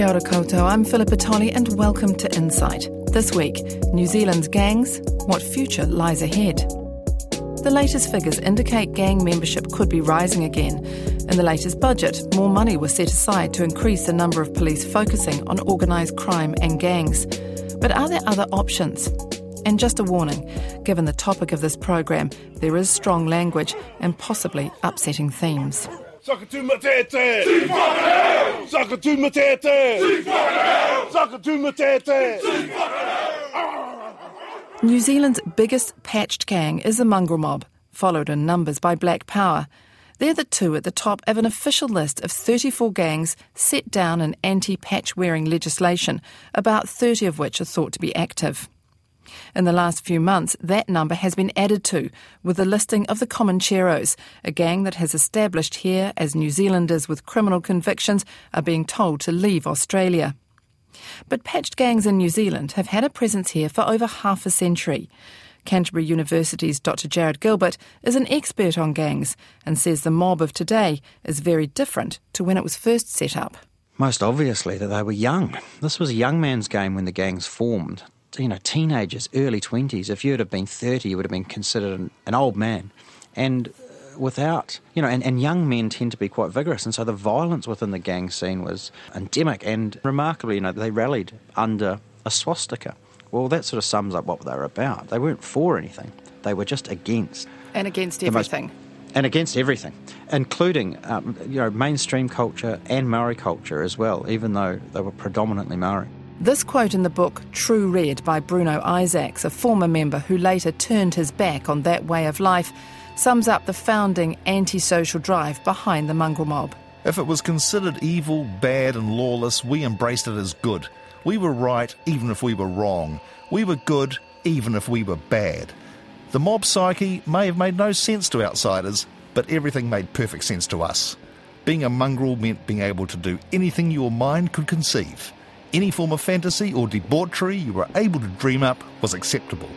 Kia ora koutou, I'm Philippa Tolley and welcome to Insight. This week, New Zealand's gangs, what future lies ahead? The latest figures indicate gang membership could be rising again. In the latest budget, more money was set aside to increase the number of police focusing on organised crime and gangs. But are there other options? And just a warning given the topic of this programme, there is strong language and possibly upsetting themes. Saka matete! Saka matete! Saka matete! New Zealand's biggest patched gang is the mongrel mob, followed in numbers by Black Power. They're the two at the top of an official list of 34 gangs set down in anti patch wearing legislation, about 30 of which are thought to be active. In the last few months, that number has been added to with the listing of the Comancheros, a gang that has established here as New Zealanders with criminal convictions are being told to leave Australia. But patched gangs in New Zealand have had a presence here for over half a century. Canterbury University's Dr. Jarrod Gilbert is an expert on gangs and says the mob of today is very different to when it was first set up. Most obviously, that they were young. This was a young man's game when the gangs formed you know, teenagers, early 20s. If you would have been 30, you would have been considered an, an old man. And uh, without, you know, and, and young men tend to be quite vigorous. And so the violence within the gang scene was endemic. And remarkably, you know, they rallied under a swastika. Well, that sort of sums up what they were about. They weren't for anything, they were just against. And against everything. Most, and against everything, including um, you know mainstream culture and Maori culture as well, even though they were predominantly Maori. This quote in the book True Red by Bruno Isaacs, a former member who later turned his back on that way of life, sums up the founding antisocial drive behind the mongrel mob. If it was considered evil, bad, and lawless, we embraced it as good. We were right even if we were wrong. We were good even if we were bad. The mob psyche may have made no sense to outsiders, but everything made perfect sense to us. Being a mongrel meant being able to do anything your mind could conceive. Any form of fantasy or debauchery you were able to dream up was acceptable.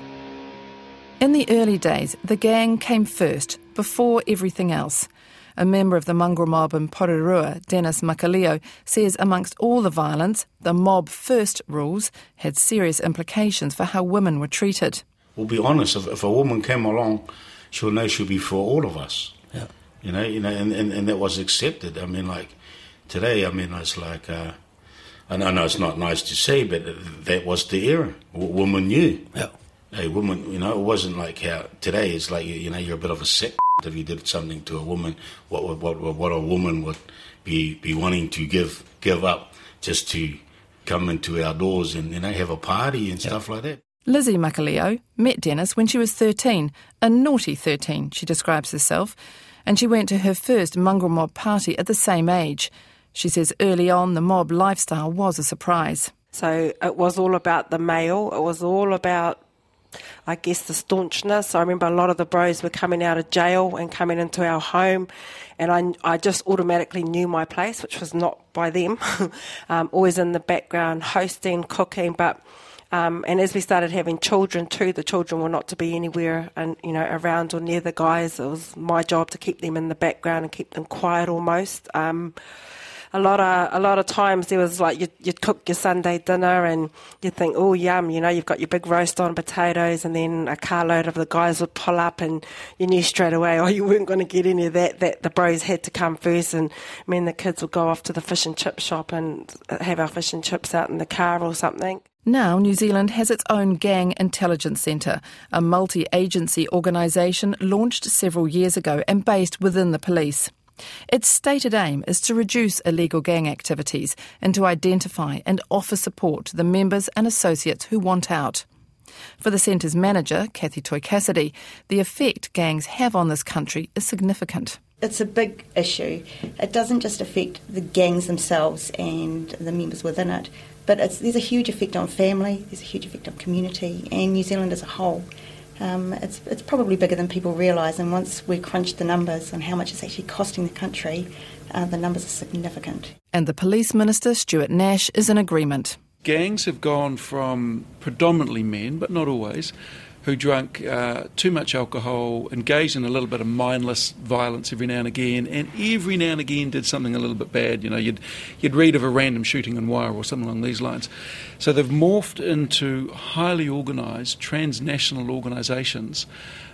In the early days, the gang came first, before everything else. A member of the mongrel mob in Porirua, Dennis Makalio, says amongst all the violence, the mob first rules had serious implications for how women were treated. We'll be honest, if, if a woman came along, she'll know she'll be for all of us. Yeah. You know, you know, and, and, and that was accepted. I mean, like, today, I mean, it's like, uh, and I know it's not nice to say, but that was the era. woman knew. Yeah. A woman, you know, it wasn't like how today it's like, you know, you're a bit of a sick if you did something to a woman, what, what, what, what a woman would be, be wanting to give, give up just to come into our doors and, you know, have a party and stuff like that. Lizzie Makalio met Dennis when she was 13, a naughty 13, she describes herself, and she went to her first mongrel mob party at the same age. She says early on the mob lifestyle was a surprise. So it was all about the male, it was all about, I guess, the staunchness. I remember a lot of the bros were coming out of jail and coming into our home, and I, I just automatically knew my place, which was not by them. um, always in the background, hosting, cooking, but. Um, and as we started having children too, the children were not to be anywhere and you know around or near the guys. It was my job to keep them in the background and keep them quiet almost. Um, a lot of a lot of times there was like you'd, you'd cook your Sunday dinner and you'd think, oh yum, you know, you've got your big roast on potatoes, and then a carload of the guys would pull up, and you knew straight away, oh, you weren't going to get any of that. That the bros had to come first, and me and the kids would go off to the fish and chip shop and have our fish and chips out in the car or something. Now, New Zealand has its own Gang Intelligence Centre, a multi agency organisation launched several years ago and based within the police. Its stated aim is to reduce illegal gang activities and to identify and offer support to the members and associates who want out. For the centre's manager, Kathy Toy Cassidy, the effect gangs have on this country is significant. It's a big issue. It doesn't just affect the gangs themselves and the members within it, but there's a huge effect on family, there's a huge effect on community, and New Zealand as a whole. Um, it's, it's probably bigger than people realise, and once we crunch the numbers on how much it's actually costing the country, uh, the numbers are significant. And the Police Minister, Stuart Nash, is in agreement. Gangs have gone from predominantly men, but not always, who drank uh, too much alcohol, engaged in a little bit of mindless violence every now and again, and every now and again did something a little bit bad. You know, you'd you'd read of a random shooting in Wairoa or something along these lines. So they've morphed into highly organised transnational organisations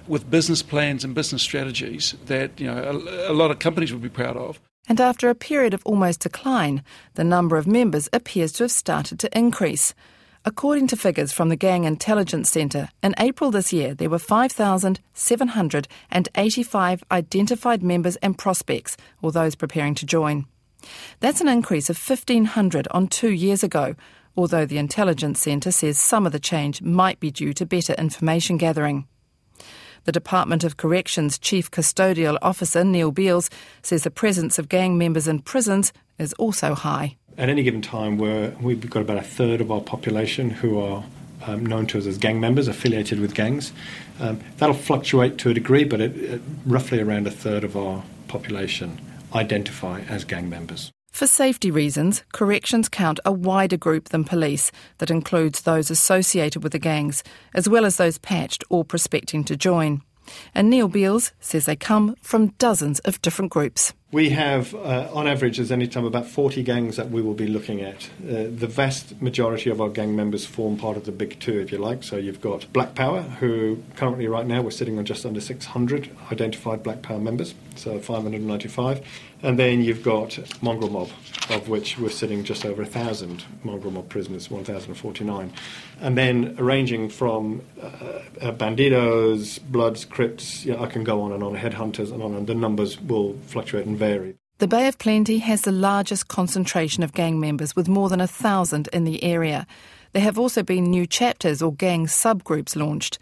with business plans and business strategies that you know a, a lot of companies would be proud of. And after a period of almost decline, the number of members appears to have started to increase. According to figures from the Gang Intelligence Centre, in April this year there were 5,785 identified members and prospects, or those preparing to join. That's an increase of 1,500 on two years ago, although the Intelligence Centre says some of the change might be due to better information gathering. The Department of Corrections Chief Custodial Officer Neil Beales says the presence of gang members in prisons is also high. At any given time, we're, we've got about a third of our population who are um, known to us as gang members, affiliated with gangs. Um, that'll fluctuate to a degree, but it, it, roughly around a third of our population identify as gang members. For safety reasons, corrections count a wider group than police that includes those associated with the gangs, as well as those patched or prospecting to join. And Neil Beales says they come from dozens of different groups. We have, uh, on average, there's any time about 40 gangs that we will be looking at. Uh, the vast majority of our gang members form part of the big two, if you like. So you've got Black Power, who currently, right now, we're sitting on just under 600 identified Black Power members, so 595. And then you've got Mongrel Mob, of which we're sitting just over 1,000 Mongrel Mob prisoners, 1,049. And then ranging from uh, uh, Bandidos, Bloods, Crips, you know, I can go on and on, Headhunters and on, and the numbers will fluctuate vary. The Bay of Plenty has the largest concentration of gang members, with more than a thousand in the area. There have also been new chapters or gang subgroups launched.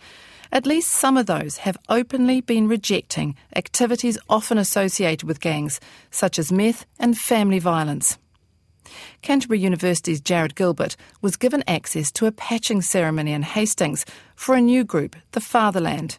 At least some of those have openly been rejecting activities often associated with gangs, such as meth and family violence. Canterbury University's Jarrod Gilbert was given access to a patching ceremony in Hastings for a new group, the Fatherland.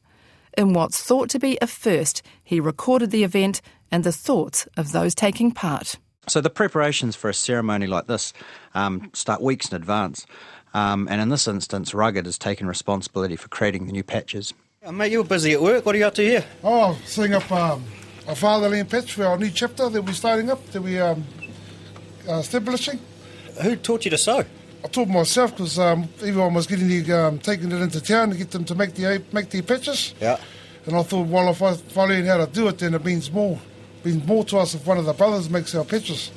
In what's thought to be a first, he recorded the event and the thoughts of those taking part. So the preparations for a ceremony like this um, start weeks in advance. Um, and in this instance, Rugged has taken responsibility for creating the new patches. Uh, mate, you're busy at work. What are you up to here? Oh, setting up um, a fatherland patch for our new chapter that we're starting up, that we're um, uh, establishing. Who taught you to sew? I told myself because um, everyone was getting the, um, taking it into town to get them to make the make their patches. Yeah. And I thought, well, if I, if I learn how to do it, then it means more means more to us if one of the brothers makes our patches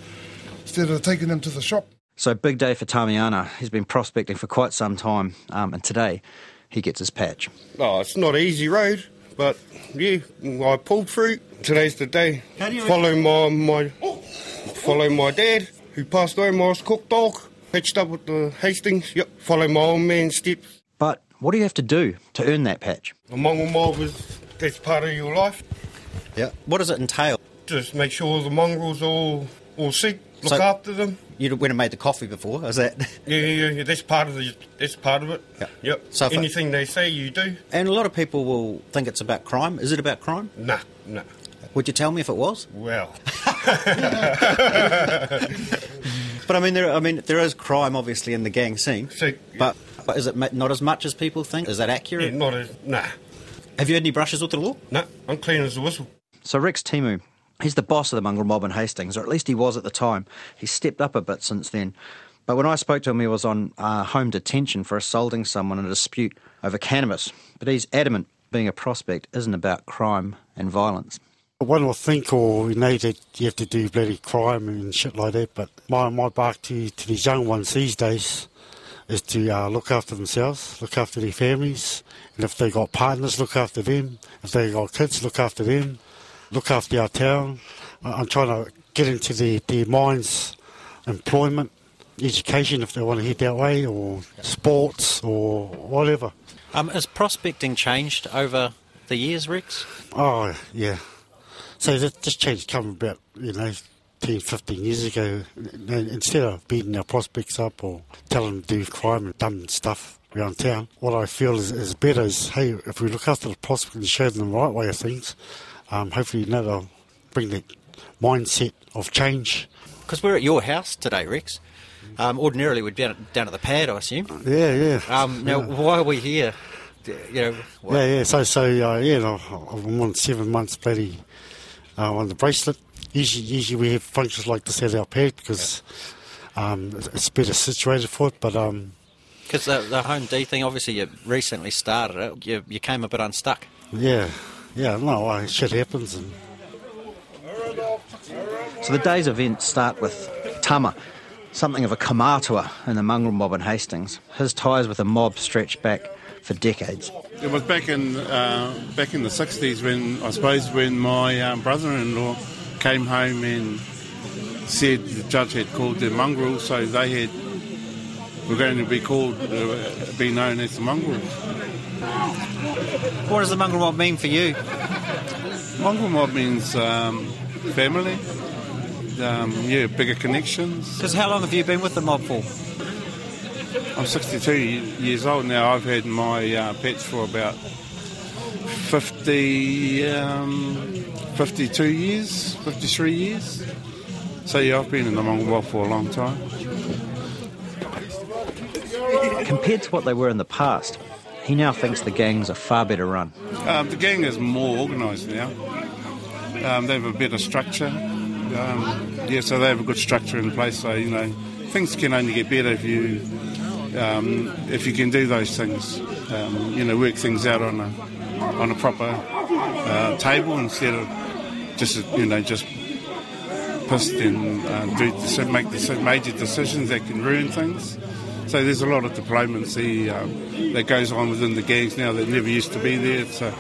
instead of taking them to the shop. So big day for Tamiana. He's been prospecting for quite some time, um, and today he gets his patch. Oh, it's not an easy road, but yeah, I pulled through. Today's the day. Follow my my follow my dad who passed away. My cook dog patched up with the Hastings. Yep, follow my old man's steps. But what do you have to do to earn that patch? A Mongol mob is that's part of your life. Yeah. What does it entail? Just make sure the mongrels all all sick. Look So- after them. You went and made the coffee before, is that? Yeah, yeah, yeah. That's part of the. That's part of it. Yeah. Yep. So anything they say, you do. And a lot of people will think it's about crime. Is it about crime? Nah, nah. Would you tell me if it was? Well, But I mean, there. I mean, there is crime obviously in the gang scene. So- but, but is it ma- not as much as people think? Is that yeah, accurate? not a nah, Have you had any brushes with the law? nah. I'm clean as a whistle. So Rex Timu, he's the boss of the mongrel mob in Hastings, or at least he was at the time. He's stepped up a bit since then. But when I spoke to him, he was on uh, home detention for assaulting someone in a dispute over cannabis. But he's adamant being a prospect isn't about crime and violence. One will think, or you know, that you have to do bloody crime and shit like that. But my my bark to to these young ones these days is to uh, look after themselves, look after their families, and if they got partners, look after them. If they got kids, look after them. Look after our town. I'm trying to get into their their minds, employment, education if they want to head that way, or sports, or whatever. Um, has prospecting changed over the years, Rex? Oh, yeah. So that, this change come about, you know, 10, 15 years ago. Instead of beating our prospects up or telling them to do crime and dumb stuff around town, what I feel is, is better is, hey, if we look after the prospect and show them the right way of things, um, hopefully, you know, they'll bring that mindset of change. Because we're at your house today, Rex. Um, ordinarily, we'd be down, down at the pad, I assume. Yeah, yeah. Um, now, Yeah. why are we here? you know, Yeah, yeah. So, so uh, yeah, no, I'm on seven months bloody uh, on the bracelet. Usually, usually we have functions like this at our pad because um, it's better situated for it. But um, Because the, the home D thing, obviously, you recently started it. You, you came a bit unstuck. yeah, yeah, no, uh, shit happens. And So the day's events start with Tama, something of a kaumatua in the mongrel mob in Hastings. His ties with the mob stretch back for decades. It was back in uh, back in the '60s when I suppose when my um, brother-in-law came home and said the judge had called them mongrel, so they had were going to be called, uh, be known as the mongrels. What does the mongrel mob mean for you? Mongrel mob means um, family. Um, yeah, bigger connections. Because how long have you been with the mob for? I'm 62 years old now. I've had my uh, pets for about 50, um, 52 years, 53 years. So yeah, I've been in the mongrel mob for a long time. Compared to what they were in the past, he now thinks the gangs are far better run. Um, the gang is more organised now. Um, they have a better structure. Um, yeah, so they have a good structure in place. So you know, things can only get better if you um, if you can do those things. Um, you know, work things out on a on a proper uh, table instead of just you know just pissed and uh, do make major decisions that can ruin things. So there's a lot of diplomacy um, that goes on within the gangs now that never used to be there. So.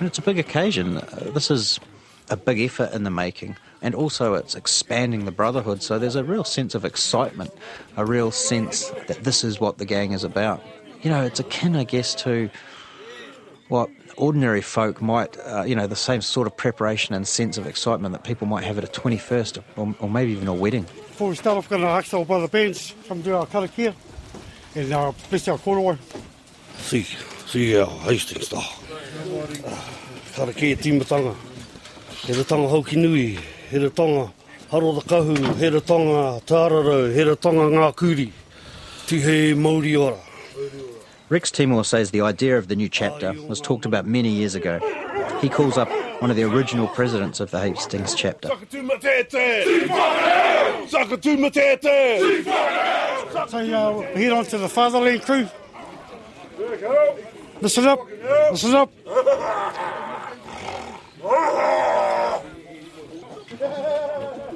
It's a big occasion. This is a big effort in the making, and also it's expanding the brotherhood. So there's a real sense of excitement, a real sense that this is what the gang is about. You know, it's akin, I guess, to what ordinary folk might, uh, you know, the same sort of preparation and sense of excitement that people might have at a 21st or, or maybe even a wedding. before we start off, going to ask our brother bands come do our karakia and uh, bless our koroi. Si, si ao Hastings tā. Kara ke timatanga. He re tanga hauki nui, he re tanga haro the kahu, he re tanga tāraro, he re tanga ngā kuri. Tihe Māori ora. Rex Timu says the idea of the new chapter was talked about many years ago. He calls up one of the original presidents of the Hastings chapter. Sakatu matete! So uh, we head on to the fatherland crew. Listen up, listen up.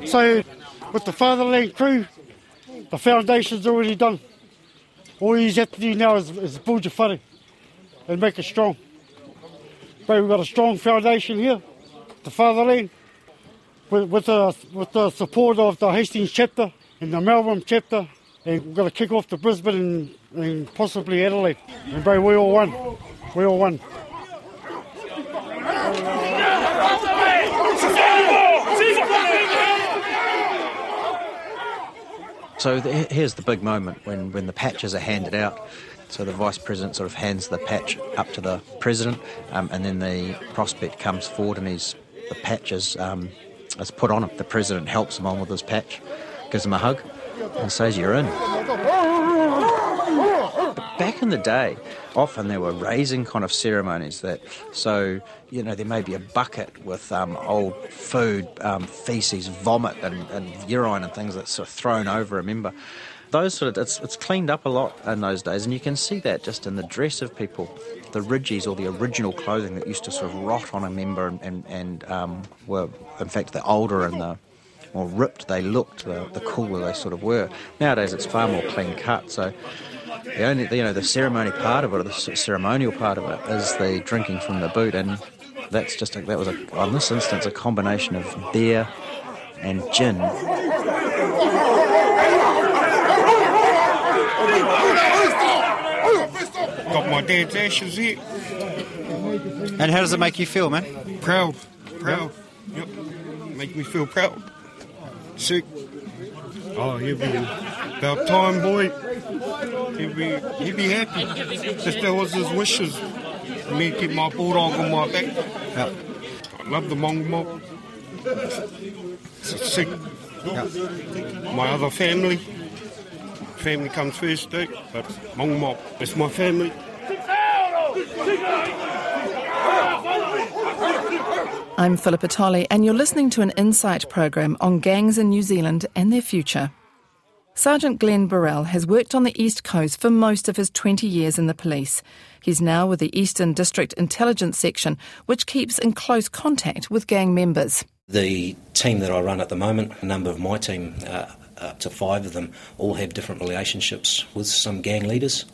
So, with the fatherland crew, the foundation's already done. All you have to do now is, is build your whare and make it strong. But we've got a strong foundation here, the fatherland, with, with, the, with the support of the Hastings chapter and the Melbourne chapter. And we're going to kick off to Brisbane and, and possibly Adelaide. And bro, we all won. We all won. So th- here's the big moment when, when the patches are handed out. So the vice president sort of hands the patch up to the president, um, and then the prospect comes forward and he's the patch is, um, is put on him. The president helps him on with his patch, gives him a hug, and says, "You're in." back in the day, often there were raising kind of ceremonies that, so, you know, there may be a bucket with um, old food, um, feces, vomit, and, and urine and things that's sort of thrown over a member. Those sort of, it's, it's cleaned up a lot in those days, and you can see that just in the dress of people, the ridges or the original clothing that used to sort of rot on a member and, and, and um, were, in fact, the older and the more ripped they looked, the, the cooler they sort of were. Nowadays, it's far more clean cut, so the only you know the ceremony part of it, or the ceremonial part of it, is the drinking from the boot, and that's just a, that was a, on this instance a combination of beer and gin. Got my dad's ashes here. And how does it make you feel, man? Proud, proud. Yep. Make me feel proud. Sick. Oh, he'll be about time, boy. He'll be, he'll be happy. If that was his wishes. Me keep my bulldog on my back. Yep. I love the Mongol mob. It's sick. My other family. Family comes first, too. But mob, it's my family. I'm Philippa Tolley, and you're listening to an Insight program on gangs in New Zealand and their future. Sergeant Glenn Burrell has worked on the East Coast for most of his 20 years in the police. He's now with the Eastern District Intelligence Section, which keeps in close contact with gang members. The team that I run at the moment, a number of my team, uh, up to five of them, all have different relationships with some gang leaders,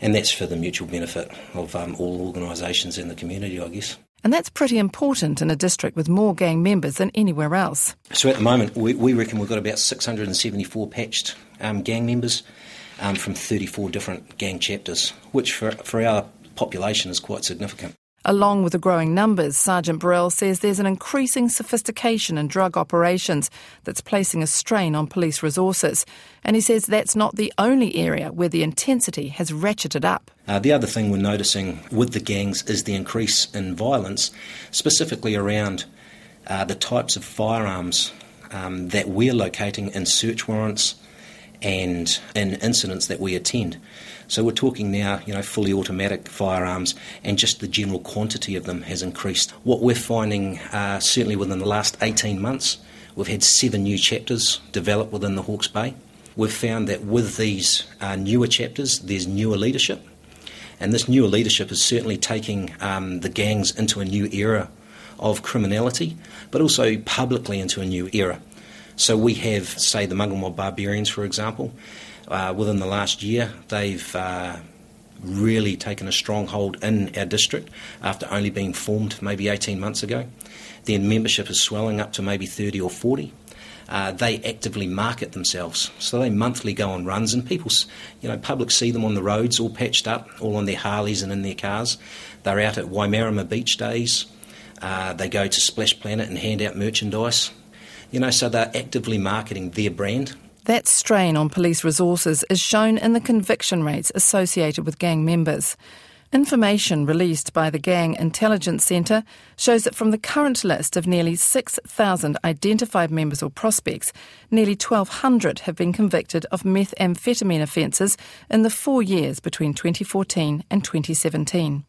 and that's for the mutual benefit of um, all organisations in the community, I guess. And that's pretty important in a district with more gang members than anywhere else. So at the moment, we, we reckon we've got about 674 patched um, gang members um, from 34 different gang chapters, which for, for our population is quite significant. Along with the growing numbers, Sergeant Burrell says there's an increasing sophistication in drug operations that's placing a strain on police resources. And he says that's not the only area where the intensity has ratcheted up. Uh, the other thing we're noticing with the gangs is the increase in violence, specifically around uh, the types of firearms um, that we're locating in search warrants and in incidents that we attend. So we're talking now, you know, fully automatic firearms, and just the general quantity of them has increased. What we're finding, uh, certainly within the last 18 months, we've had seven new chapters develop within the Hawke's Bay. We've found that with these uh, newer chapters, there's newer leadership, and this newer leadership is certainly taking um, the gangs into a new era of criminality, but also publicly into a new era. So we have, say, the Mob Barbarians, for example. Uh, within the last year, they've uh, really taken a stronghold in our district after only being formed maybe 18 months ago. Their membership is swelling up to maybe 30 or 40. Uh, they actively market themselves. So they monthly go on runs, and people, you know, public see them on the roads, all patched up, all on their Harleys and in their cars. They're out at Waimarama beach days. Uh, they go to Splash Planet and hand out merchandise. You know, so they're actively marketing their brand. That strain on police resources is shown in the conviction rates associated with gang members. Information released by the Gang Intelligence Centre shows that from the current list of nearly 6,000 identified members or prospects, nearly 1,200 have been convicted of methamphetamine offences in the four years between 2014 and 2017.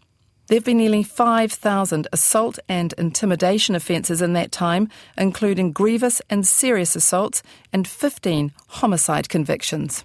There have been nearly 5,000 assault and intimidation offences in that time, including grievous and serious assaults and 15 homicide convictions.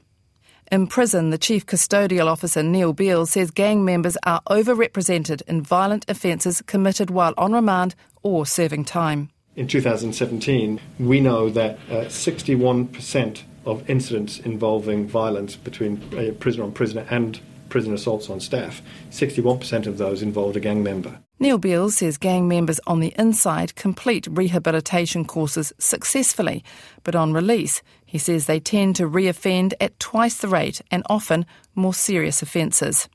In prison, the Chief Custodial Officer Neil Beale says gang members are overrepresented in violent offences committed while on remand or serving time. In 2017, we know that uh, 61% of incidents involving violence between a prisoner on prisoner and prison assaults on staff, 61% of those involved a gang member. Neil Beale says gang members on the inside complete rehabilitation courses successfully, but on release, he says they tend to reoffend at twice the rate and often more serious offences.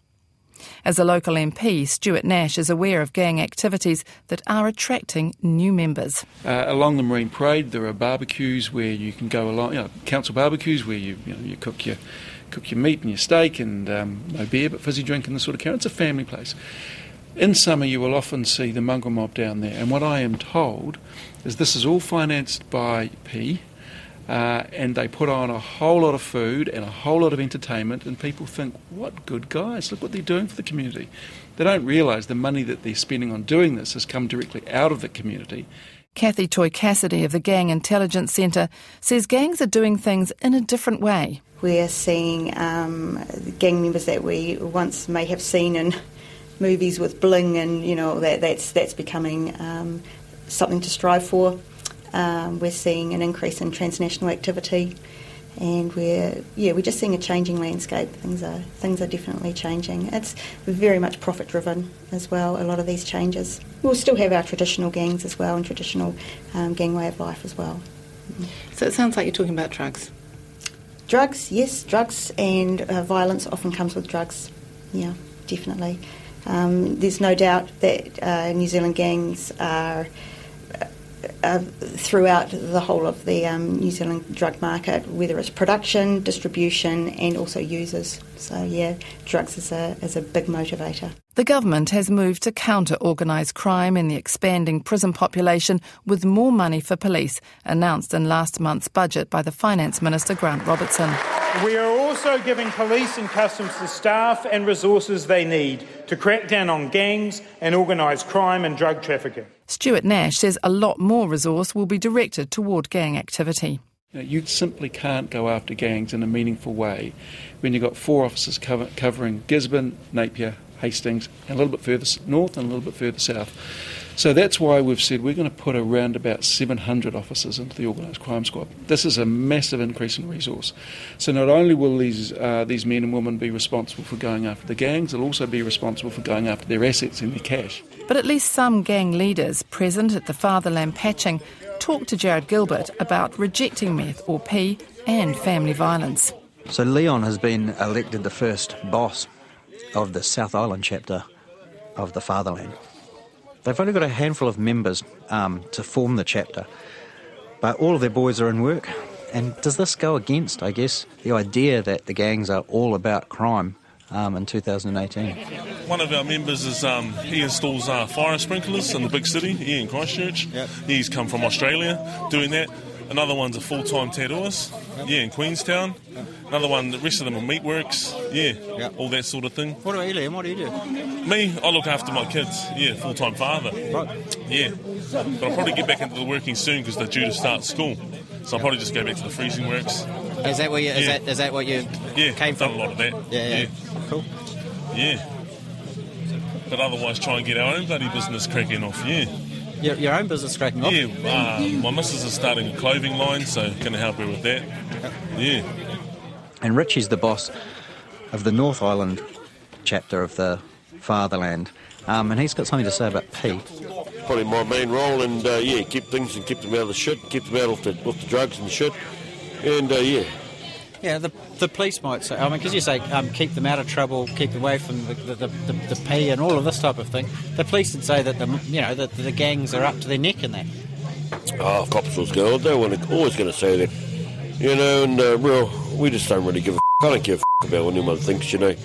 As a local MP, Stuart Nash is aware of gang activities that are attracting new members. Uh, along the Marine Parade, there are barbecues where you can go along, you know, council barbecues where you, you, know, you cook your cook your meat and your steak and um, no beer but fizzy drink and the sort of care. It's a family place. In summer, you will often see the mongrel mob down there, and what I am told is this is all financed by P, uh, and they put on a whole lot of food and a whole lot of entertainment, and people think, what good guys, look what they're doing for the community. They don't realise the money that they're spending on doing this has come directly out of the community. Kathy Toy Cassidy of the Gang Intelligence Centre says gangs are doing things in a different way. We're seeing um, gang members that we once may have seen in movies with bling, and you know that that's that's becoming um, something to strive for. Um, we're seeing an increase in transnational activity, and we're yeah we're just seeing a changing landscape. Things are things are definitely changing. It's very much profit driven as well. A lot of these changes. We'll still have our traditional gangs as well, and traditional um, gang way of life as well. So it sounds like you're talking about drugs. Drugs, yes, drugs and uh, violence often comes with drugs. Yeah, definitely. Um, there's no doubt that uh, New Zealand gangs are uh, throughout the whole of the um, New Zealand drug market, whether it's production, distribution, and also users. So yeah, drugs is a is a big motivator. The government has moved to counter organised crime in the expanding prison population with more money for police, announced in last month's budget by the Finance Minister Grant Robertson. We are also giving police and customs the staff and resources they need to crack down on gangs and organised crime and drug trafficking. Stuart Nash says a lot more resource will be directed toward gang activity. You simply can't go after gangs in a meaningful way when you've got four officers cover, covering Gisborne, Napier, Hastings, and a little bit further north and a little bit further south. So that's why we've said we're going to put around about 700 officers into the organised crime squad. This is a massive increase in resource. So not only will these uh, these men and women be responsible for going after the gangs, they'll also be responsible for going after their assets and their cash. But at least some gang leaders present at the Fatherland patching talked to Jarrod Gilbert about rejecting meth or P and family violence. So Leon has been elected the first boss of the South Island chapter of the Fatherland. They've only got a handful of members um, to form the chapter, but all of their boys are in work. And does this go against, I guess, the idea that the gangs are all about crime um, in 2018? One of our members is um, he installs uh, fire sprinklers in the big city here in Christchurch. Yep. He's come from Australia doing that. Another one's a full-time tattooist, yeah, in Queenstown. Another one, the rest of them are meatworks, yeah, all that sort of thing. What about you, Liam? What do you do? Me, I look after my kids, yeah, full-time father. Right. Yeah, but I'll probably get back into the working soon because they're due to start school. So I'll probably just go back to the freezing works. Is that where you? Is Yeah. that is that what you Yeah, came done from? a lot of that. Yeah, yeah. Cool. Yeah. But otherwise, try and get our own bloody business cracking off, yeah. Your, your own business cracking off. Yeah, uh, my missus is starting a clothing line, so going to help her with that. Yeah. And Richie's the boss of the North Island chapter of the Fatherland, um, and he's got something to say about P. Probably my main role, and uh, yeah, keep things and keep them out of the shit, keep them out of the, off the drugs and the shit, and uh, yeah. Yeah, the, the police might say, I mean, because you say um, keep them out of trouble, keep them away from the, the, the, the, the P and all of this type of thing. The police would say that the you know that the gangs are up to their neck in that. Oh, cops was going, they're always going to say that, you know, and uh, well, we just don't really give a f- I don't f- about what anyone thinks, you know.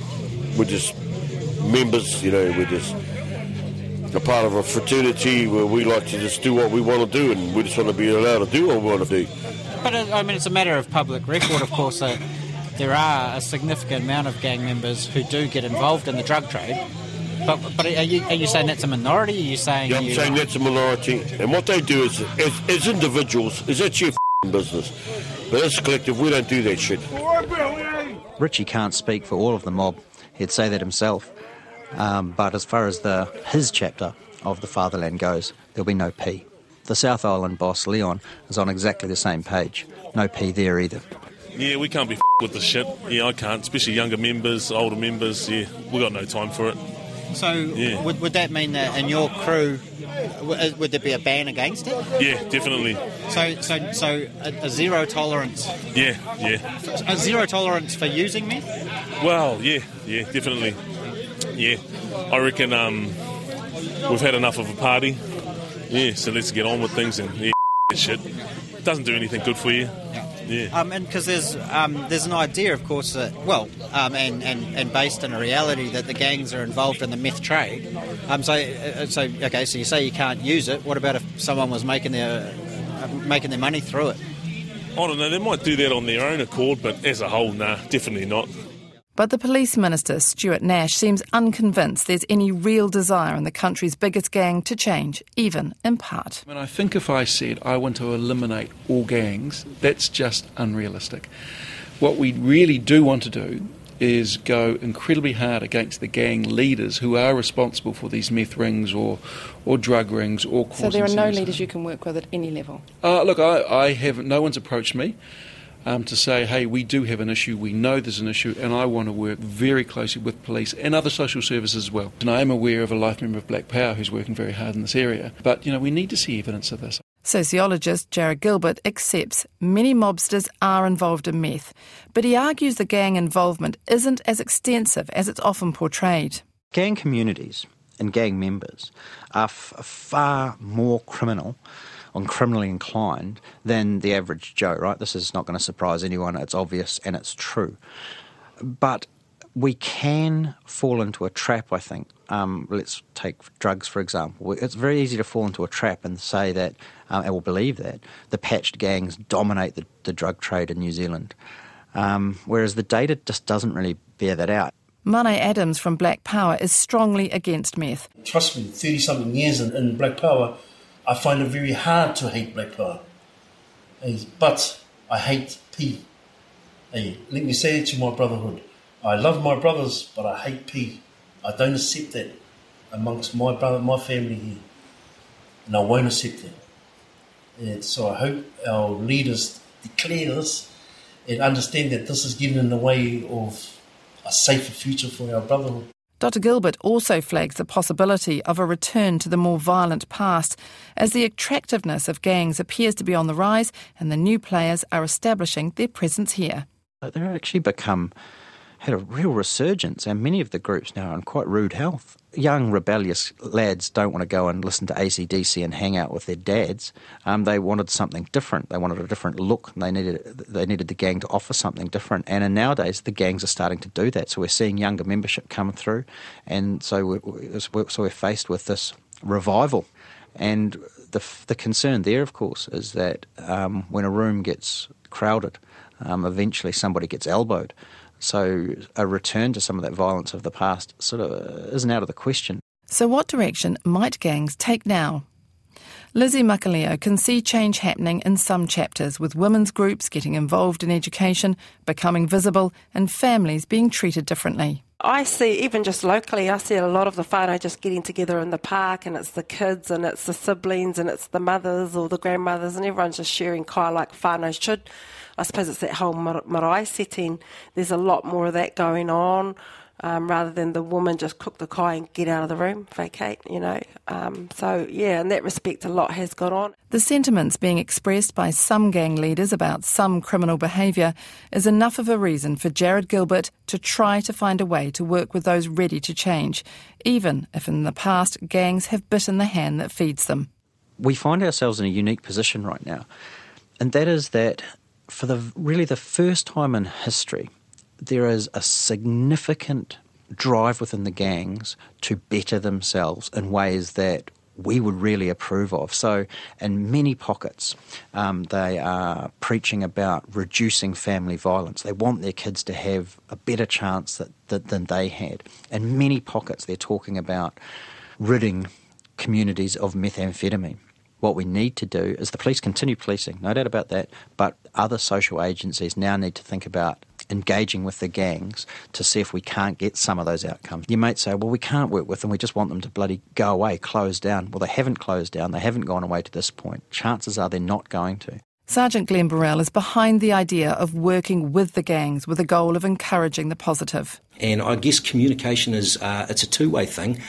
We're just members, you know, we're just a part of a fraternity where we like to just do what we want to do, and we just want to be allowed to do what we want to do. But uh, I mean, it's a matter of public record, of course, that there are a significant amount of gang members who do get involved in the drug trade. But, but are, you, are you saying that's a minority? Are you saying Yeah, I'm you, saying that's a minority, and what they do is, as, as individuals, is that's your f***ing business. But as a collective, we don't do that shit. Richie can't speak for all of the mob. He'd say that himself. Um, but as far as the his chapter of the Fatherland goes, there'll be no P. The South Island boss, Leon, is on exactly the same page. No P there either. Yeah, we can't be f- with the shit. Yeah, I can't, especially younger members, older members. Yeah, we got no time for it. So Yeah. would, would that mean that in your crew, w- would there be a ban against it? Yeah, definitely. So, so, so a, a zero tolerance, Yeah, yeah. a zero tolerance for using meth. Well, yeah, yeah, definitely. Yeah, I reckon um, we've had enough of a party. Yeah, so let's get on with things and yeah, shit. It doesn't do anything good for you. Yeah. Um, and because there's um, there's an idea, of course, that well, um, and, and, and based on a reality that the gangs are involved in the meth trade. Um, so uh, so okay, so you say you can't use it. What about if someone was making their uh, making their money through it? I don't know, they might do that on their own accord, but as a whole, nah, definitely not. But the police minister, Stuart Nash, seems unconvinced there's any real desire in the country's biggest gang to change, even in part. I mean, I think if I said I want to eliminate all gangs, that's just unrealistic. What we really do want to do is go incredibly hard against the gang leaders who are responsible for these meth rings or, or drug rings or So there are no serious leaders you can work with at any level. Uh, look, I, I haven't. No one's approached me um, to say, "Hey, we do have an issue. We know there's an issue, and I want to work very closely with police and other social services as well." And I am aware of a life member of Black Power who's working very hard in this area. But you know, we need to see evidence of this. Sociologist Jarrod Gilbert accepts many mobsters are involved in meth, but he argues the gang involvement isn't as extensive as it's often portrayed. Gang communities and gang members are f- far more criminal and criminally inclined than the average Joe, right? This is not going to surprise anyone. It's obvious and it's true. But we can fall into a trap, I think. Um, let's take drugs, for example. It's very easy to fall into a trap and say that, um, and will believe that, the patched gangs dominate the, the drug trade in New Zealand. Um, whereas the data just doesn't really bear that out. Mane Adams from Black Power is strongly against meth. Trust me, 30 something years in, in Black Power, I find it very hard to hate Black Power. But I hate P. Hey, let me say it to my brotherhood. I love my brothers, but I hate P. I don't accept that amongst my brother, my family here, and I won't accept that. And so I hope our leaders declare this and understand that this is getting in the way of a safer future for our brotherhood. Dr. Gilbert also flags the possibility of a return to the more violent past, as the attractiveness of gangs appears to be on the rise and the new players are establishing their presence here. They've actually become had a real resurgence, and many of the groups now are in quite rude health. Young, rebellious lads don't want to go and listen to ACDC and hang out with their dads. Um, they wanted something different. They wanted a different look. They needed they needed the gang to offer something different. And nowadays, the gangs are starting to do that. So we're seeing younger membership come through, and so we're, so we're faced with this revival. And the the concern there, of course, is that um, when a room gets crowded, um, eventually somebody gets elbowed. So a return to some of that violence of the past sort of uh, isn't out of the question. So, what direction might gangs take now? Lizzie Makalio can see change happening in some chapters, with women's groups getting involved in education, becoming visible, and families being treated differently. I see, even just locally, I see a lot of the whānau just getting together in the park, and it's the kids, and it's the siblings, and it's the mothers or the grandmothers, and everyone's just sharing kai like whānau should. I suppose it's that whole marae setting. There's a lot more of that going on. Um, rather than the woman just cook the kai and get out of the room, vacate, you know. Um, so, yeah, in that respect, a lot has gone on. The sentiments being expressed by some gang leaders about some criminal behaviour is enough of a reason for Jarrod Gilbert to try to find a way to work with those ready to change, even if in the past gangs have bitten the hand that feeds them. We find ourselves in a unique position right now, and that is that for the really the first time in history, there is a significant drive within the gangs to better themselves in ways that we would really approve of. So, in many pockets, um, they are preaching about reducing family violence. They want their kids to have a better chance that, that, than they had. In many pockets, they're talking about ridding communities of methamphetamine. What we need to do is the police continue policing, no doubt about that, but other social agencies now need to think about engaging with the gangs to see if we can't get some of those outcomes. You might say, well, we can't work with them, we just want them to bloody go away, close down. Well, they haven't closed down, they haven't gone away to this point. Chances are they're not going to. Sergeant Glenn Burrell is behind the idea of working with the gangs with the goal of encouraging the positive. And I guess communication is uh, it's a two-way thing,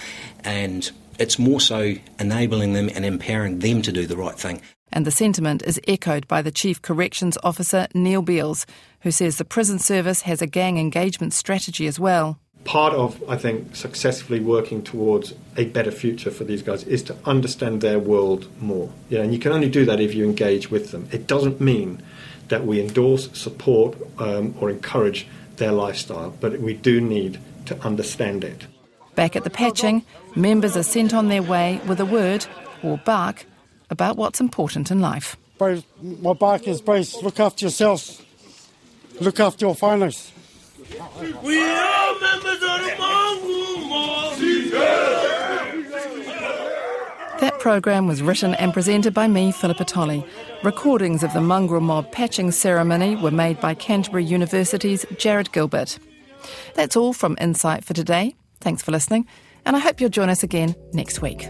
and it's more so enabling them and empowering them to do the right thing. And the sentiment is echoed by the Chief Corrections Officer, Neil Beales, who says the prison service has a gang engagement strategy as well. Part of, I think, successfully working towards a better future for these guys is to understand their world more. Yeah, and you can only do that if you engage with them. It doesn't mean that we endorse, support, um, or encourage their lifestyle, but we do need to understand it. Back at the patching, members are sent on their way with a word, or bark, about what's important in life. My bark is, bro, look after yourselves. Look after your finals. We are members of the Mongrel That program was written and presented by me, Philippa Tolley. Recordings of the Mongrel Mob patching ceremony were made by Canterbury University's Jarrod Gilbert. That's all from Insight for today. Thanks for listening, and I hope you'll join us again next week.